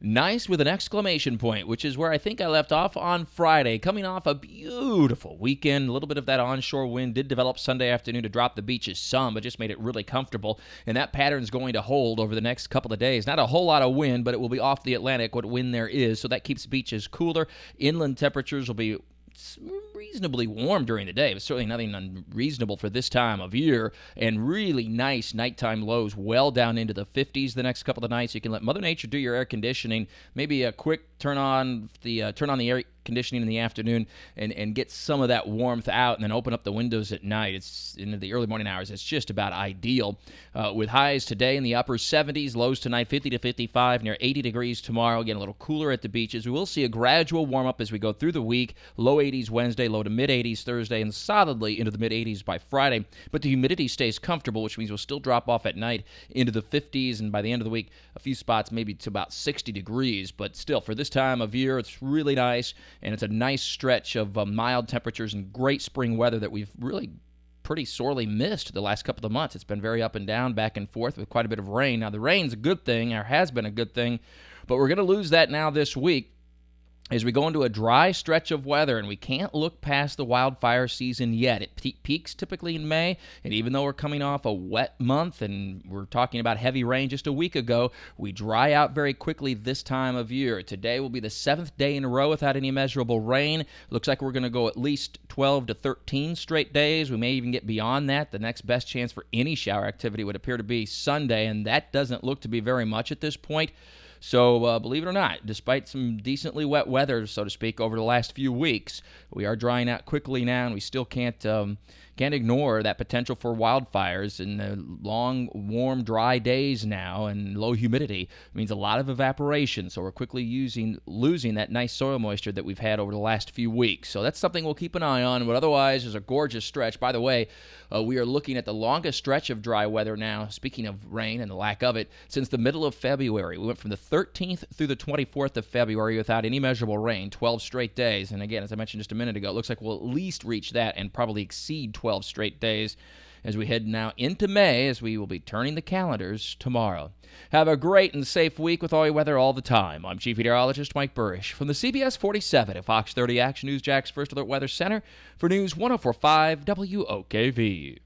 Nice with an exclamation point, which is where I think I left off on Friday. Coming off a beautiful weekend, a little bit of that onshore wind did develop Sunday afternoon to drop the beaches some, but just made it really comfortable. And that pattern is going to hold over the next couple of days. Not a whole lot of wind, but it will be off the Atlantic what wind there is, so that keeps beaches cooler. Inland temperatures will be reasonably warm during the day, but certainly nothing unreasonable for this time of year. And really nice nighttime lows, well down into the 50s the next couple of nights. You can let Mother Nature do your air conditioning. Maybe a quick turn on the uh, turn on the air conditioning in the afternoon and, and get some of that warmth out and then open up the windows at night. It's in the early morning hours. It's just about ideal. Uh, with highs today in the upper 70s, lows tonight 50 to 55, near 80 degrees tomorrow. Again, a little cooler at the beaches. We will see a gradual warm up as we go through the week. Low 80s Wednesday, low to mid 80s Thursday, and solidly into the mid 80s by Friday. But the humidity stays comfortable, which means we'll still drop off at night into the 50s, and by the end of the week, a few spots maybe to about 60 degrees. But still, for this time of year, it's really nice and it's a nice stretch of uh, mild temperatures and great spring weather that we've really pretty sorely missed the last couple of months. It's been very up and down, back and forth with quite a bit of rain. Now, the rain's a good thing, or has been a good thing, but we're going to lose that now this week as we go into a dry stretch of weather, and we can't look past the wildfire season yet. It pe- peaks typically in May, and even though we're coming off a wet month and we're talking about heavy rain just a week ago, we dry out very quickly this time of year. Today will be the seventh day in a row without any measurable rain. Looks like we're going to go at least 12 to 13 straight days. We may even get beyond that. The next best chance for any shower activity would appear to be Sunday, and that doesn't look to be very much at this point. So, uh, believe it or not, despite some decently wet weather, so to speak, over the last few weeks, we are drying out quickly now, and we still can't um, can't ignore that potential for wildfires in the long, warm, dry days now and low humidity means a lot of evaporation. So we're quickly using losing that nice soil moisture that we've had over the last few weeks. So that's something we'll keep an eye on. But otherwise, is a gorgeous stretch. By the way, uh, we are looking at the longest stretch of dry weather now. Speaking of rain and the lack of it, since the middle of February, we went from the 13th through the 24th of February without any measurable rain, 12 straight days. And again, as I mentioned just a minute ago, it looks like we'll at least reach that and probably exceed 12 12 straight days as we head now into May, as we will be turning the calendars tomorrow. Have a great and safe week with all your weather all the time. I'm Chief Meteorologist Mike Buresh from the CBS 47 at Fox 30 Action News Jax First Alert Weather Center for News 1045 WOKV.